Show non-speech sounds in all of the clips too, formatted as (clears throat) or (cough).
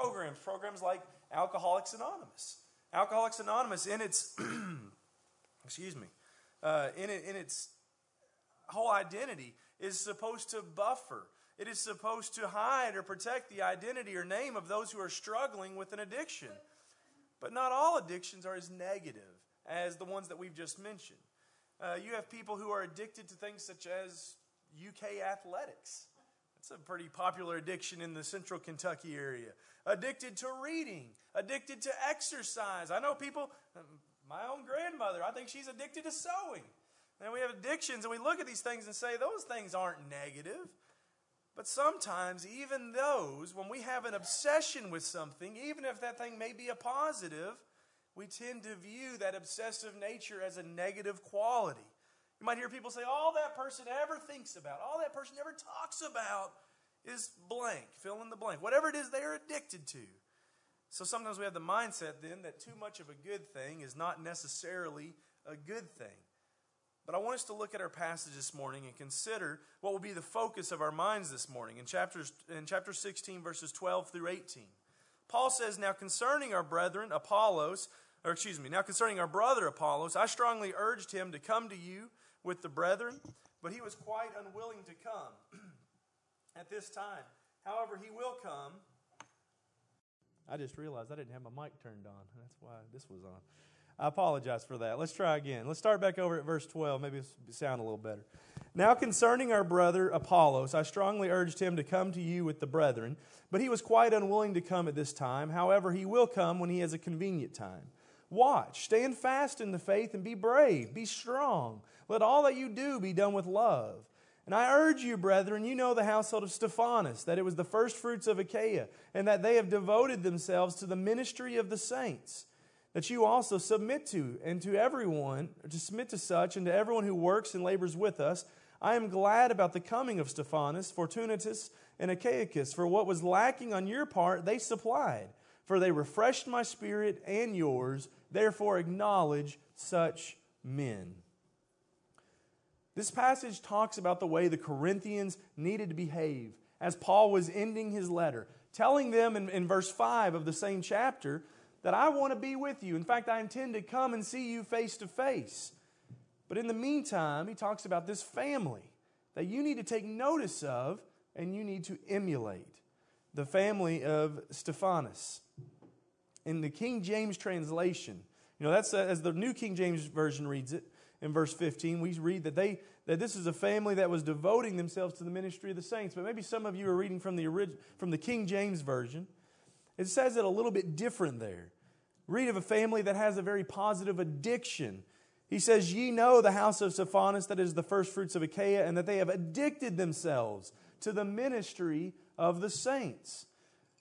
programs, programs like Alcoholics Anonymous. Alcoholics Anonymous, in its, (clears throat) excuse me, uh, in, it, in its whole identity, is supposed to buffer. It is supposed to hide or protect the identity or name of those who are struggling with an addiction. But not all addictions are as negative as the ones that we've just mentioned. Uh, you have people who are addicted to things such as UK athletics. That's a pretty popular addiction in the central Kentucky area. Addicted to reading, addicted to exercise. I know people, my own grandmother, I think she's addicted to sewing. And we have addictions, and we look at these things and say, those things aren't negative. But sometimes, even those, when we have an obsession with something, even if that thing may be a positive, we tend to view that obsessive nature as a negative quality. You might hear people say, all that person ever thinks about, all that person ever talks about is blank, fill in the blank, whatever it is they're addicted to. So sometimes we have the mindset then that too much of a good thing is not necessarily a good thing. But I want us to look at our passage this morning and consider what will be the focus of our minds this morning in chapters in chapter 16 verses 12 through 18. Paul says, "Now concerning our brethren Apollos, or excuse me, now concerning our brother Apollos, I strongly urged him to come to you with the brethren, but he was quite unwilling to come (clears throat) at this time. However, he will come. I just realized I didn't have my mic turned on. That's why this was on. I apologize for that. Let's try again. Let's start back over at verse 12. Maybe it'll sound a little better. Now, concerning our brother Apollos, I strongly urged him to come to you with the brethren, but he was quite unwilling to come at this time. However, he will come when he has a convenient time. Watch, stand fast in the faith, and be brave, be strong. Let all that you do be done with love. And I urge you, brethren, you know the household of Stephanas, that it was the first fruits of Achaia, and that they have devoted themselves to the ministry of the saints that you also submit to, and to everyone, to submit to such, and to everyone who works and labors with us. I am glad about the coming of Stephanas, Fortunatus, and Achaicus, for what was lacking on your part they supplied, for they refreshed my spirit and yours. Therefore, acknowledge such men. This passage talks about the way the Corinthians needed to behave as Paul was ending his letter, telling them in, in verse 5 of the same chapter that I want to be with you. In fact, I intend to come and see you face to face. But in the meantime, he talks about this family that you need to take notice of and you need to emulate the family of Stephanas. In the King James translation, you know, that's uh, as the New King James Version reads it in verse 15, we read that they that this is a family that was devoting themselves to the ministry of the saints. But maybe some of you are reading from the orig- from the King James Version. It says it a little bit different there. Read of a family that has a very positive addiction. He says, Ye know the house of Stephanas, that is the first fruits of Achaia, and that they have addicted themselves to the ministry of the saints.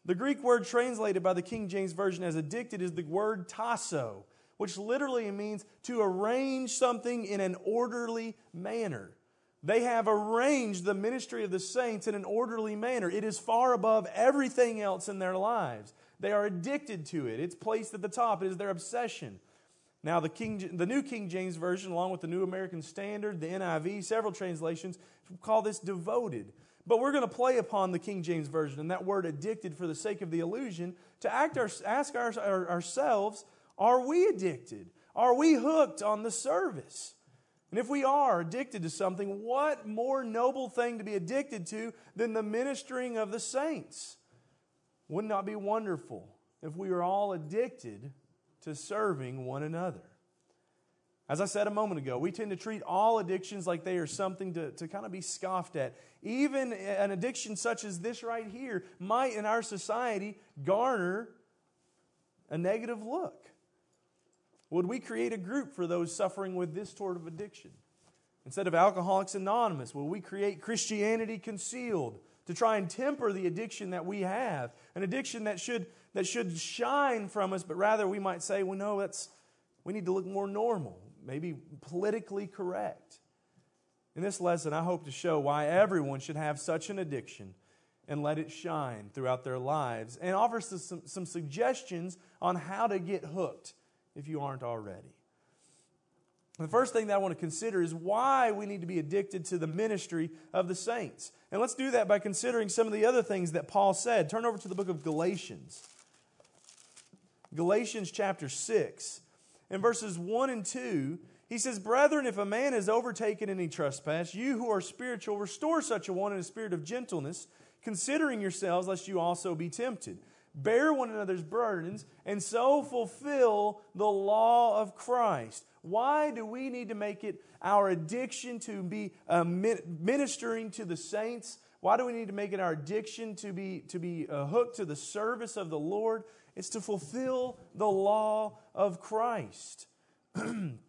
The Greek word translated by the King James Version as addicted is the word tasso, which literally means to arrange something in an orderly manner. They have arranged the ministry of the saints in an orderly manner. It is far above everything else in their lives. They are addicted to it. It's placed at the top. It is their obsession. Now, the, King, the New King James Version, along with the New American Standard, the NIV, several translations, call this devoted. But we're going to play upon the King James Version and that word addicted for the sake of the illusion to act our, ask our, our, ourselves are we addicted? Are we hooked on the service? And if we are addicted to something, what more noble thing to be addicted to than the ministering of the saints? Wouldn't that be wonderful if we were all addicted to serving one another? As I said a moment ago, we tend to treat all addictions like they are something to, to kind of be scoffed at. Even an addiction such as this right here might, in our society, garner a negative look. Would we create a group for those suffering with this sort of addiction? Instead of Alcoholics Anonymous, will we create Christianity Concealed to try and temper the addiction that we have? An addiction that should, that should shine from us, but rather we might say, well, no, that's, we need to look more normal, maybe politically correct. In this lesson, I hope to show why everyone should have such an addiction and let it shine throughout their lives and offer some, some suggestions on how to get hooked if you aren't already. The first thing that I want to consider is why we need to be addicted to the ministry of the saints. And let's do that by considering some of the other things that Paul said. Turn over to the book of Galatians. Galatians chapter 6. In verses 1 and 2, he says, Brethren, if a man is overtaken in any trespass, you who are spiritual, restore such a one in a spirit of gentleness, considering yourselves, lest you also be tempted. Bear one another's burdens, and so fulfill the law of Christ. Why do we need to make it our addiction to be uh, ministering to the saints? Why do we need to make it our addiction to be, to be uh, hooked to the service of the Lord? It's to fulfill the law of Christ. (clears throat) when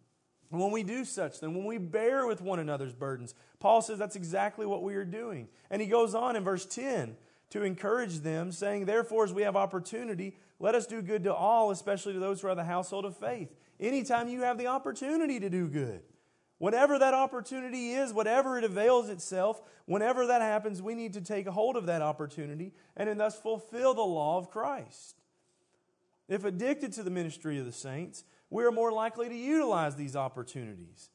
we do such, then when we bear with one another's burdens, Paul says that's exactly what we are doing. And he goes on in verse 10 to encourage them, saying, Therefore, as we have opportunity, let us do good to all, especially to those who are the household of faith. Anytime you have the opportunity to do good, whatever that opportunity is, whatever it avails itself, whenever that happens, we need to take hold of that opportunity and thus fulfill the law of Christ. If addicted to the ministry of the saints, we are more likely to utilize these opportunities.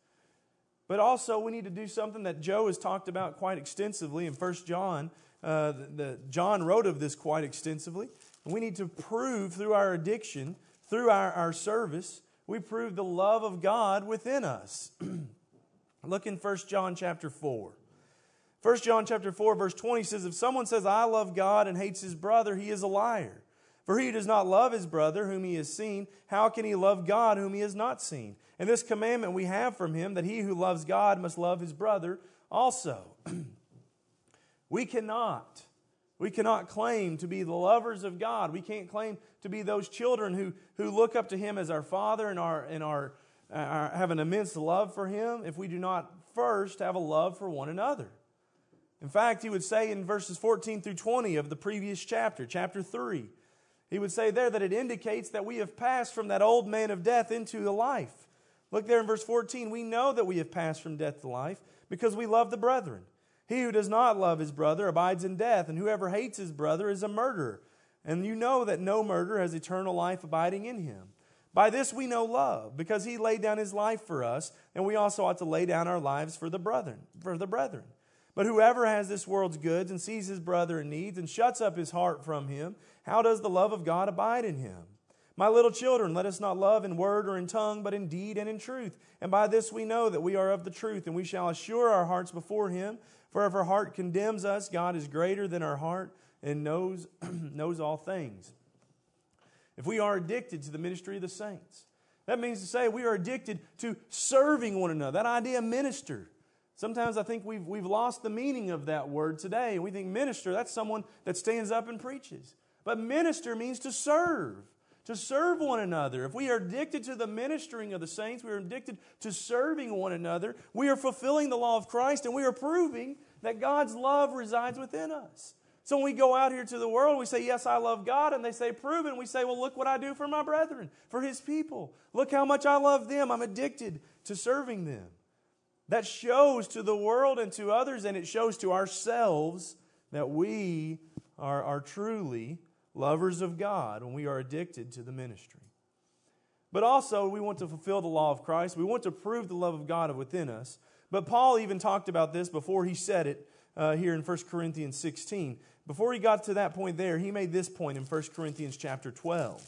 But also, we need to do something that Joe has talked about quite extensively in 1 John. Uh, the, the, John wrote of this quite extensively. We need to prove through our addiction, through our, our service, we prove the love of God within us. (clears throat) Look in 1 John chapter 4. 1 John chapter 4 verse 20 says if someone says I love God and hates his brother he is a liar. For he does not love his brother whom he has seen, how can he love God whom he has not seen? And this commandment we have from him that he who loves God must love his brother also. (clears throat) we cannot we cannot claim to be the lovers of God. We can't claim to be those children who, who look up to Him as our Father and, our, and our, uh, our, have an immense love for Him if we do not first have a love for one another. In fact, he would say in verses 14 through 20 of the previous chapter, chapter 3, he would say there that it indicates that we have passed from that old man of death into the life. Look there in verse 14. We know that we have passed from death to life because we love the brethren. He who does not love his brother abides in death, and whoever hates his brother is a murderer. And you know that no murderer has eternal life abiding in him. By this we know love, because he laid down his life for us, and we also ought to lay down our lives for the brethren, for the brethren. But whoever has this world's goods and sees his brother in need and shuts up his heart from him, how does the love of God abide in him? My little children, let us not love in word or in tongue, but in deed and in truth. And by this we know that we are of the truth, and we shall assure our hearts before him. For if our heart condemns us, God is greater than our heart and knows, (clears throat) knows all things. If we are addicted to the ministry of the saints, that means to say we are addicted to serving one another. That idea, minister. Sometimes I think we've, we've lost the meaning of that word today. We think minister, that's someone that stands up and preaches. But minister means to serve, to serve one another. If we are addicted to the ministering of the saints, we are addicted to serving one another, we are fulfilling the law of Christ and we are proving that God's love resides within us. So when we go out here to the world, we say, Yes, I love God, and they say, Prove it. And we say, Well, look what I do for my brethren, for His people. Look how much I love them. I'm addicted to serving them. That shows to the world and to others, and it shows to ourselves that we are, are truly lovers of God when we are addicted to the ministry. But also, we want to fulfill the law of Christ. We want to prove the love of God within us. But Paul even talked about this before he said it uh, here in 1 Corinthians 16. Before he got to that point there, he made this point in 1 Corinthians chapter 12.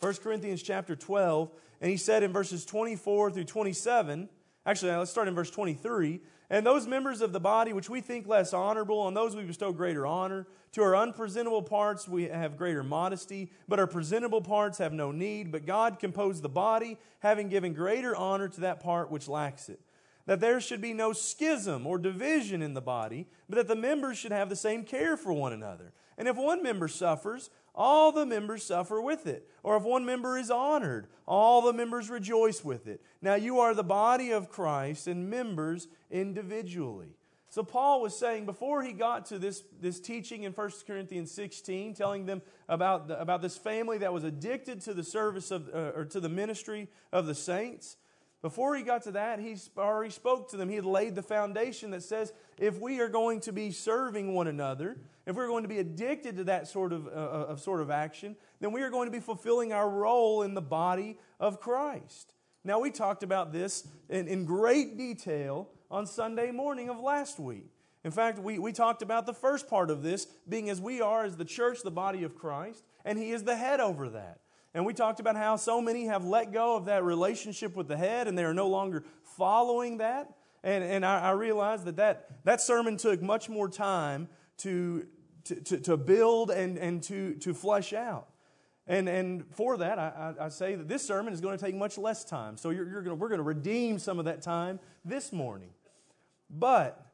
1 Corinthians chapter 12, and he said in verses 24 through 27, actually, let's start in verse 23. And those members of the body which we think less honorable, on those we bestow greater honor. To our unpresentable parts we have greater modesty, but our presentable parts have no need. But God composed the body, having given greater honor to that part which lacks it. That there should be no schism or division in the body, but that the members should have the same care for one another. And if one member suffers, all the members suffer with it. Or if one member is honored, all the members rejoice with it. Now you are the body of Christ and members individually. So Paul was saying before he got to this, this teaching in 1 Corinthians 16, telling them about, the, about this family that was addicted to the service of, uh, or to the ministry of the saints, before he got to that, he already spoke to them. He had laid the foundation that says if we are going to be serving one another, if we're going to be addicted to that sort of, uh, uh, of sort of action, then we are going to be fulfilling our role in the body of Christ. Now, we talked about this in, in great detail on Sunday morning of last week. In fact, we, we talked about the first part of this being as we are as the church, the body of Christ, and He is the head over that. And we talked about how so many have let go of that relationship with the head and they are no longer following that. And, and I, I realized that, that that sermon took much more time to, to, to, to build and, and to, to flesh out. And, and for that, I, I, say that this sermon is going to take much less time. So you're, you're going to, we're going to redeem some of that time this morning. But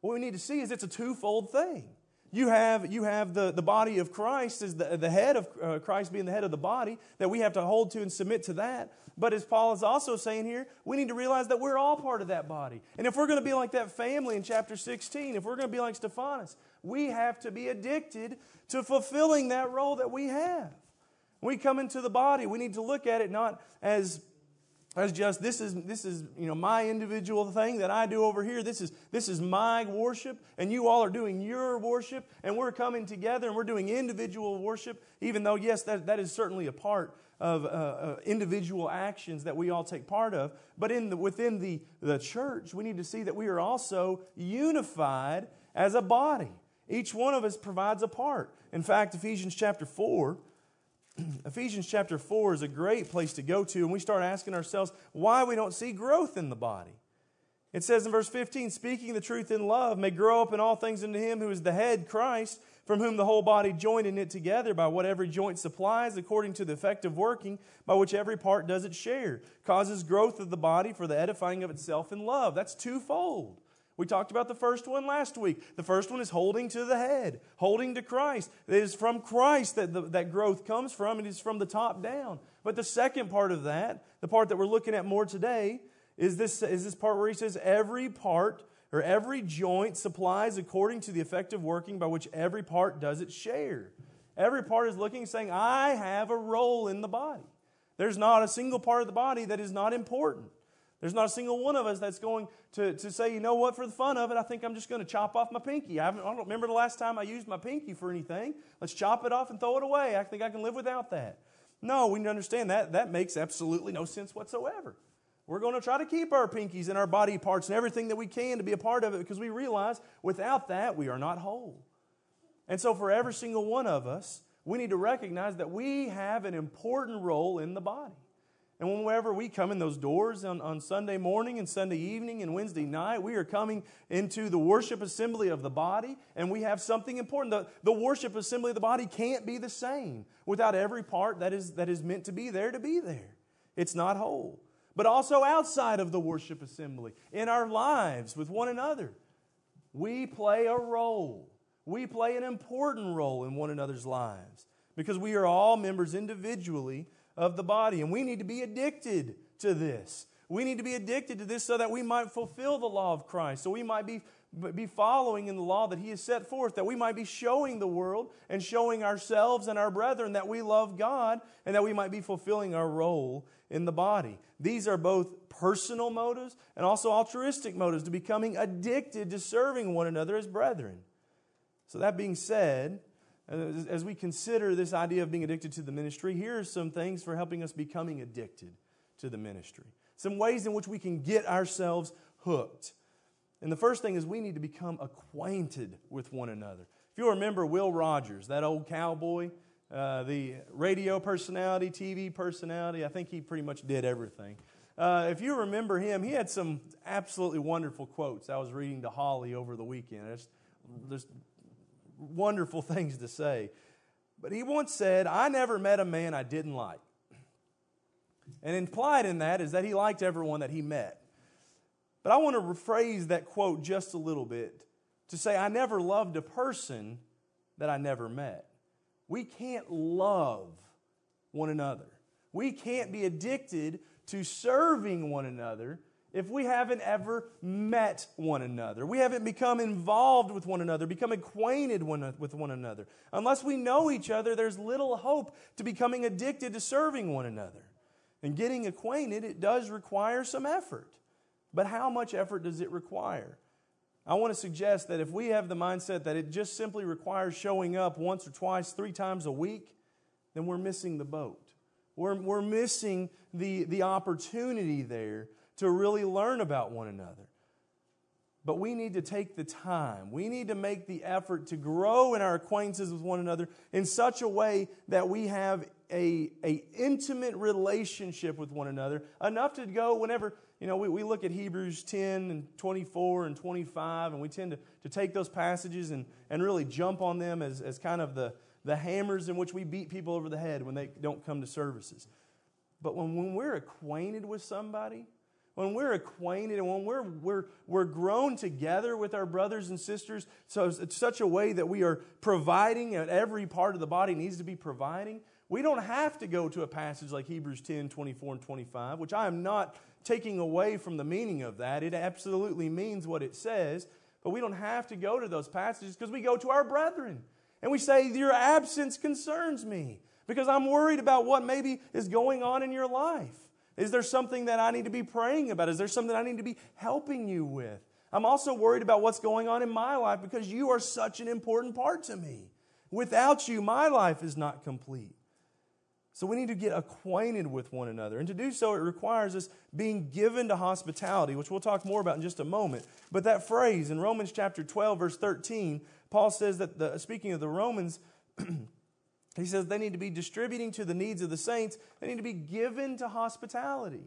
what we need to see is it's a twofold thing. You have, you have the, the body of Christ as the, the head of uh, Christ being the head of the body, that we have to hold to and submit to that. But as Paul is also saying here, we need to realize that we're all part of that body. And if we're going to be like that family in chapter 16, if we're going to be like Stephanas, we have to be addicted to fulfilling that role that we have. We come into the body, we need to look at it not as as just this is this is you know my individual thing that I do over here. This is this is my worship, and you all are doing your worship, and we're coming together and we're doing individual worship. Even though yes, that, that is certainly a part of uh, uh, individual actions that we all take part of, but in the, within the the church, we need to see that we are also unified as a body. Each one of us provides a part. In fact, Ephesians chapter four (clears throat) Ephesians chapter 4 is a great place to go to, and we start asking ourselves why we don't see growth in the body. It says in verse 15, speaking the truth in love may grow up in all things into him who is the head, Christ, from whom the whole body joined knit together by what every joint supplies, according to the effective working by which every part does its share, causes growth of the body for the edifying of itself in love. That's twofold. We talked about the first one last week. The first one is holding to the head, holding to Christ. It is from Christ that the, that growth comes from. It is from the top down. But the second part of that, the part that we're looking at more today, is this, is this part where he says, every part or every joint supplies according to the effective working by which every part does its share. Every part is looking, saying, I have a role in the body. There's not a single part of the body that is not important. There's not a single one of us that's going to, to say, you know what, for the fun of it, I think I'm just going to chop off my pinky. I, I, don't remember the last time I used my pinky for anything. Let's chop it off and throw it away. I think I can live without that. No, we need to understand that. That makes absolutely no sense whatsoever. We're going to try to keep our pinkies and our body parts and everything that we can to be a part of it because we realize without that, we are not whole. And so, for every single one of us, we need to recognize that we have an important role in the body. And whenever we come in those doors on, on Sunday morning and Sunday evening and Wednesday night, we are coming into the worship assembly of the body, and we have something important. The, the worship assembly of the body can't be the same without every part that is, that is meant to be there to be there. It's not whole. But also outside of the worship assembly, in our lives with one another, we play a role. We play an important role in one another's lives because we are all members individually of the body. And we need to be addicted to this. We need to be addicted to this so that we might fulfill the law of Christ, so we might be, be following in the law that He has set forth, that we might be showing the world and showing ourselves and our brethren that we love God, and that we might be fulfilling our role in the body. These are both personal motives and also altruistic motives to becoming addicted to serving one another as brethren. So, that being said, as we consider this idea of being addicted to the ministry, here are some things for helping us becoming addicted to the ministry. Some ways in which we can get ourselves hooked. And the first thing is we need to become acquainted with one another. If you remember Will Rogers, that old cowboy, uh, the radio personality, TV personality, I think he pretty much did everything. Uh, if you remember him, he had some absolutely wonderful quotes I was reading to Holly over the weekend. Just, just wonderful (laughs) things to say. But he once said, I never met a man I didn't like. And implied in that is that he liked everyone that he met. But I want to rephrase that quote just a little bit to say, I never loved a person that I never met. We can't love one another. We can't be addicted to serving one another if we haven't ever met one another, we haven't become involved with one another, become acquainted one, with one another. Unless we know each other, there's little hope to becoming addicted to serving one another. And getting acquainted, it does require some effort. But how much effort does it require? I want to suggest that if we have the mindset that it just simply requires showing up once or twice, three times a week, then we're missing the boat. We're, we're missing the, the opportunity there to really learn about one another. but we need to take the time. We need to make the effort to grow in our acquaintances with one another in such a way that we have a, a intimate relationship with one another, enough to go whenever, you know, we, we look at Hebrews 10 and 24 and 25, and we tend to, to take those passages and, and really jump on them as, as kind of the, the hammers in which we beat people over the head when they don't come to services. But when, when we're acquainted with somebody, when we're acquainted and when we're, we're, we're grown together with our brothers and sisters, so it's such a way that we are providing at every part of the body needs to be providing, we don't have to go to a passage like Hebrews 10 24 and 25, which I am not taking away from the meaning of that. It absolutely means what it says, but we don't have to go to those passages because we go to our brethren and we say, Your absence concerns me because I'm worried about what maybe is going on in your life. Is there something that I need to be praying about? Is there something I need to be helping you with? I'm also worried about what's going on in my life because you are such an important part to me. Without you, my life is not complete. So we need to get acquainted with one another. And to do so, it requires us being given to hospitality, which we'll talk more about in just a moment. But that phrase in Romans chapter 12, verse 13, Paul says that, the, speaking of the Romans, (clears throat) He says they need to be distributing to the needs of the saints. They need to be given to hospitality.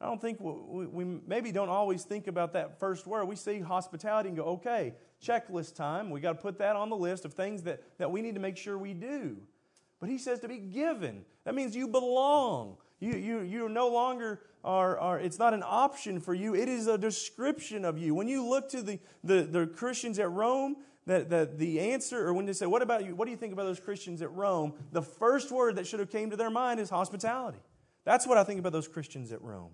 I don't think we, we, maybe don't always think about that first word. We see hospitality and go, okay, checklist time. We got to put that on the list of things that, that we need to make sure we do. But he says to be given. That means you belong. You, you, you no longer are, are, it's not an option for you, it is a description of you. When you look to the, the, the Christians at Rome, that, that the answer, or when they say, what about you? What do you think about those Christians at Rome? The first word that should have came to their mind is hospitality. That's what I think about those Christians at Rome.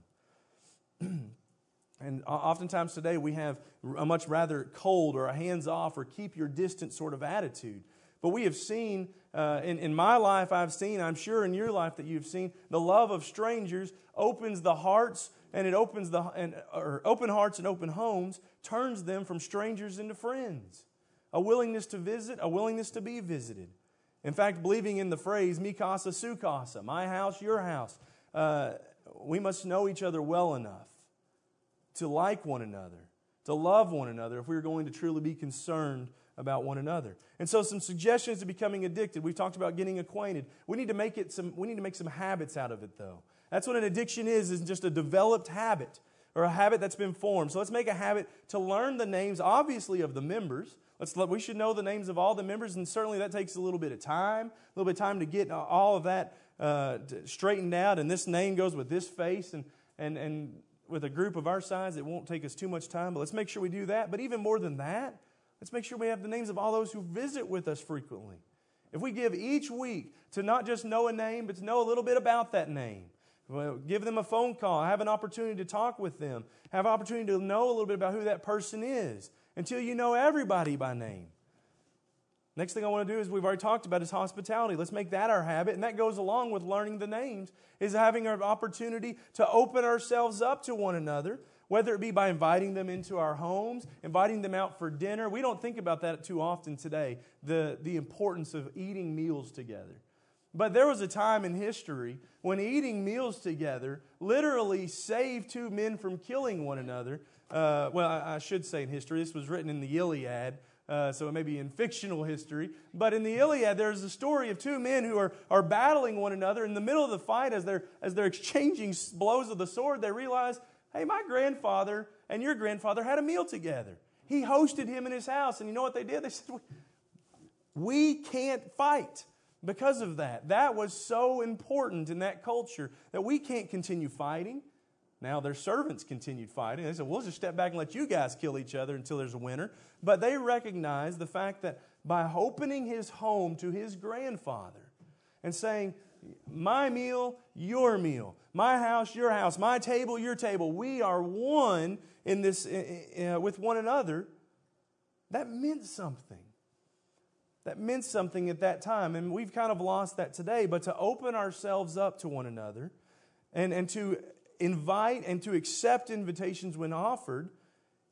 (clears throat) and oftentimes today we have a much rather cold or a hands off or keep your distance sort of attitude. But we have seen, uh, in, in my life, I've seen, I'm sure in your life that you've seen, the love of strangers opens the hearts and it opens the, and, or open hearts and open homes, turns them from strangers into friends a willingness to visit, a willingness to be visited. In fact, believing in the phrase, mi casa, su casa, my house, your house, uh, we must know each other well enough to like one another, to love one another, if we are going to truly be concerned about one another. And so some suggestions to becoming addicted. We've talked about getting acquainted. We need to make it some we need to make some habits out of it though. That's what an addiction is, is just a developed habit or a habit that's been formed. So let's make a habit to learn the names, obviously, of the members. Let's, we should know the names of all the members, and certainly that takes a little bit of time, a little bit of time to get all of that uh, straightened out. And this name goes with this face, and, and, and with a group of our size, it won't take us too much time, but let's make sure we do that. But even more than that, let's make sure we have the names of all those who visit with us frequently. If we give each week to not just know a name, but to know a little bit about that name, well, give them a phone call, have an opportunity to talk with them, have an opportunity to know a little bit about who that person is until you know everybody by name. Next thing I want to do is we've already talked about is hospitality. Let's make that our habit, and that goes along with learning the names, is having an opportunity to open ourselves up to one another, whether it be by inviting them into our homes, inviting them out for dinner. We don't think about that too often today, the, the importance of eating meals together. But there was a time in history when eating meals together literally saved two men from killing one another. Uh, well, I, I, should say in history, this was written in the Iliad, uh, so it may be in fictional history. But in the Iliad, there's a story of two men who are, are battling one another. In the middle of the fight, as they're, as they're exchanging blows of the sword, they realize, hey, my grandfather and your grandfather had a meal together. He hosted him in his house. And you know what they did? They said, we can't fight because of that. That was so important in that culture that we can't continue fighting. Now their servants continued fighting. They said, We'll just step back and let you guys kill each other until there's a winner. But they recognized the fact that by opening his home to his grandfather and saying, My meal, your meal, my house, your house, my table, your table, we are one in this uh, with one another, that meant something that meant something at that time. And we've kind of lost that today. But to open ourselves up to one another and, and to invite and to accept invitations when offered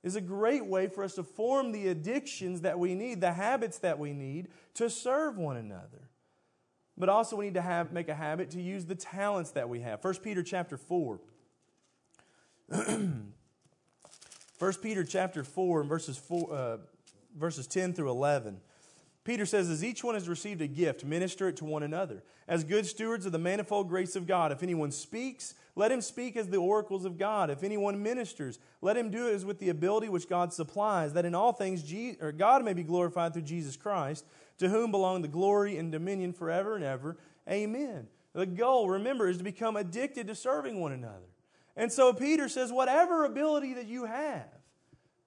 is a great way for us to form the addictions that we need, the habits that we need to serve one another. But also we need to have, make a habit to use the talents that we have. 1 Peter chapter 4. (clears throat) 1 Peter chapter 4 and verses, 4, uh, verses 10 through 11. Peter says, As each one has received a gift, minister it to one another. As good stewards of the manifold grace of God, if anyone speaks, let him speak as the oracles of God. If anyone ministers, let him do it as with the ability which God supplies, that in all things God may be glorified through Jesus Christ, to whom belong the glory and dominion forever and ever. Amen. The goal, remember, is to become addicted to serving one another. And so Peter says, whatever ability that you have,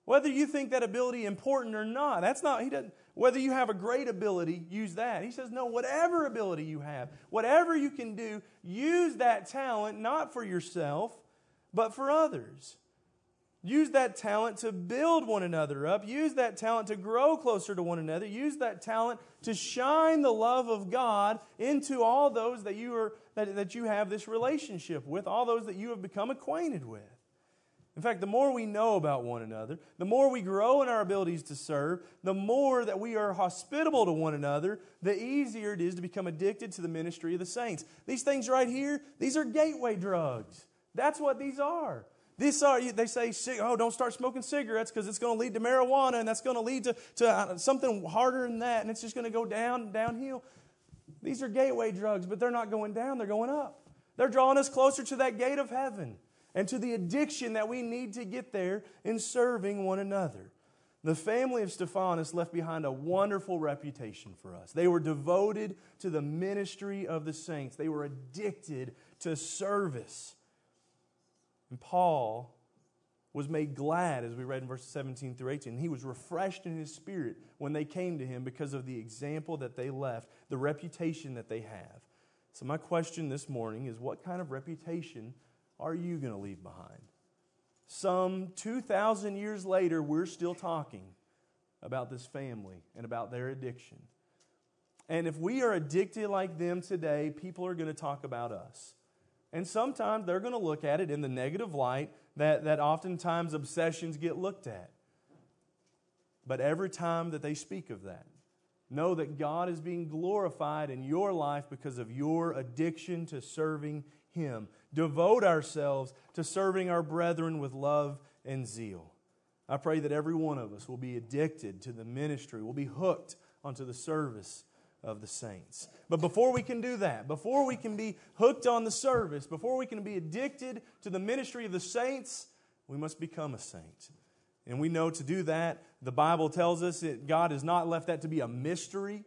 whether you think that ability important or not, that's not, he doesn't, whether you have a great ability, use that. He says, no, whatever ability you have, whatever you can do, use that talent not for yourself, but for others. Use that talent to build one another up. Use that talent to grow closer to one another. Use that talent to shine the love of God into all those that you, are, that, that you have this relationship with, all those that you have become acquainted with. In fact, the more we know about one another, the more we grow in our abilities to serve, the more that we are hospitable to one another, the easier it is to become addicted to the ministry of the saints. These things right here, these are gateway drugs. That's what these are. These are, they say, oh, don't start smoking cigarettes because it's going to lead to marijuana and that's going to lead to, to uh, something harder than that and it's just going to go down, downhill. These are gateway drugs, but they're not going down, they're going up. They're drawing us closer to that gate of heaven and to the addiction that we need to get there in serving one another. The family of Stephanas left behind a wonderful reputation for us. They were devoted to the ministry of the saints, they were addicted to service. And Paul was made glad, as we read in verses 17 through 18. He was refreshed in his spirit when they came to him because of the example that they left, the reputation that they have. So, my question this morning is what kind of reputation are you going to leave behind? Some 2,000 years later, we're still talking about this family and about their addiction. And if we are addicted like them today, people are going to talk about us. And sometimes they're going to look at it in the negative light that, that oftentimes obsessions get looked at. But every time that they speak of that, know that God is being glorified in your life because of your addiction to serving Him. Devote ourselves to serving our brethren with love and zeal. I pray that every one of us will be addicted to the ministry, will be hooked onto the service of the saints. But before we can do that, before we can be hooked on the service, before we can be addicted to the ministry of the saints, we must become a saint. And we know to do that, the Bible tells us that God has not left that to be a mystery,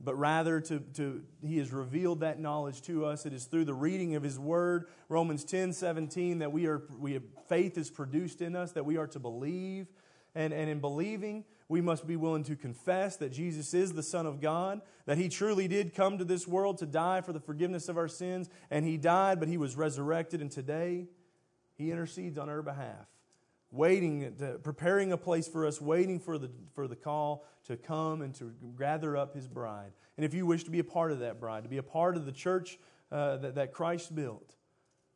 but rather to, to He has revealed that knowledge to us. It is through the reading of His Word, Romans 10 17, that we are we have, faith is produced in us, that we are to believe. And, and in believing, we must be willing to confess that Jesus is the Son of God, that He truly did come to this world to die for the forgiveness of our sins, and He died, but He was resurrected, and today He intercedes on our behalf, waiting, to, preparing a place for us, waiting for the, for the call to come and to gather up His bride. And if you wish to be a part of that bride, to be a part of the church uh, that, that Christ built,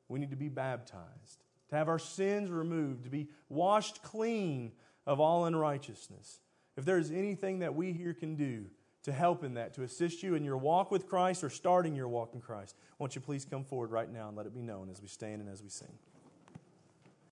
we need to be baptized, to have our sins removed, to be washed clean of all unrighteousness. If there is anything that we here can do to help in that, to assist you in your walk with Christ or starting your walk in Christ, won't you please come forward right now and let it be known as we stand and as we sing.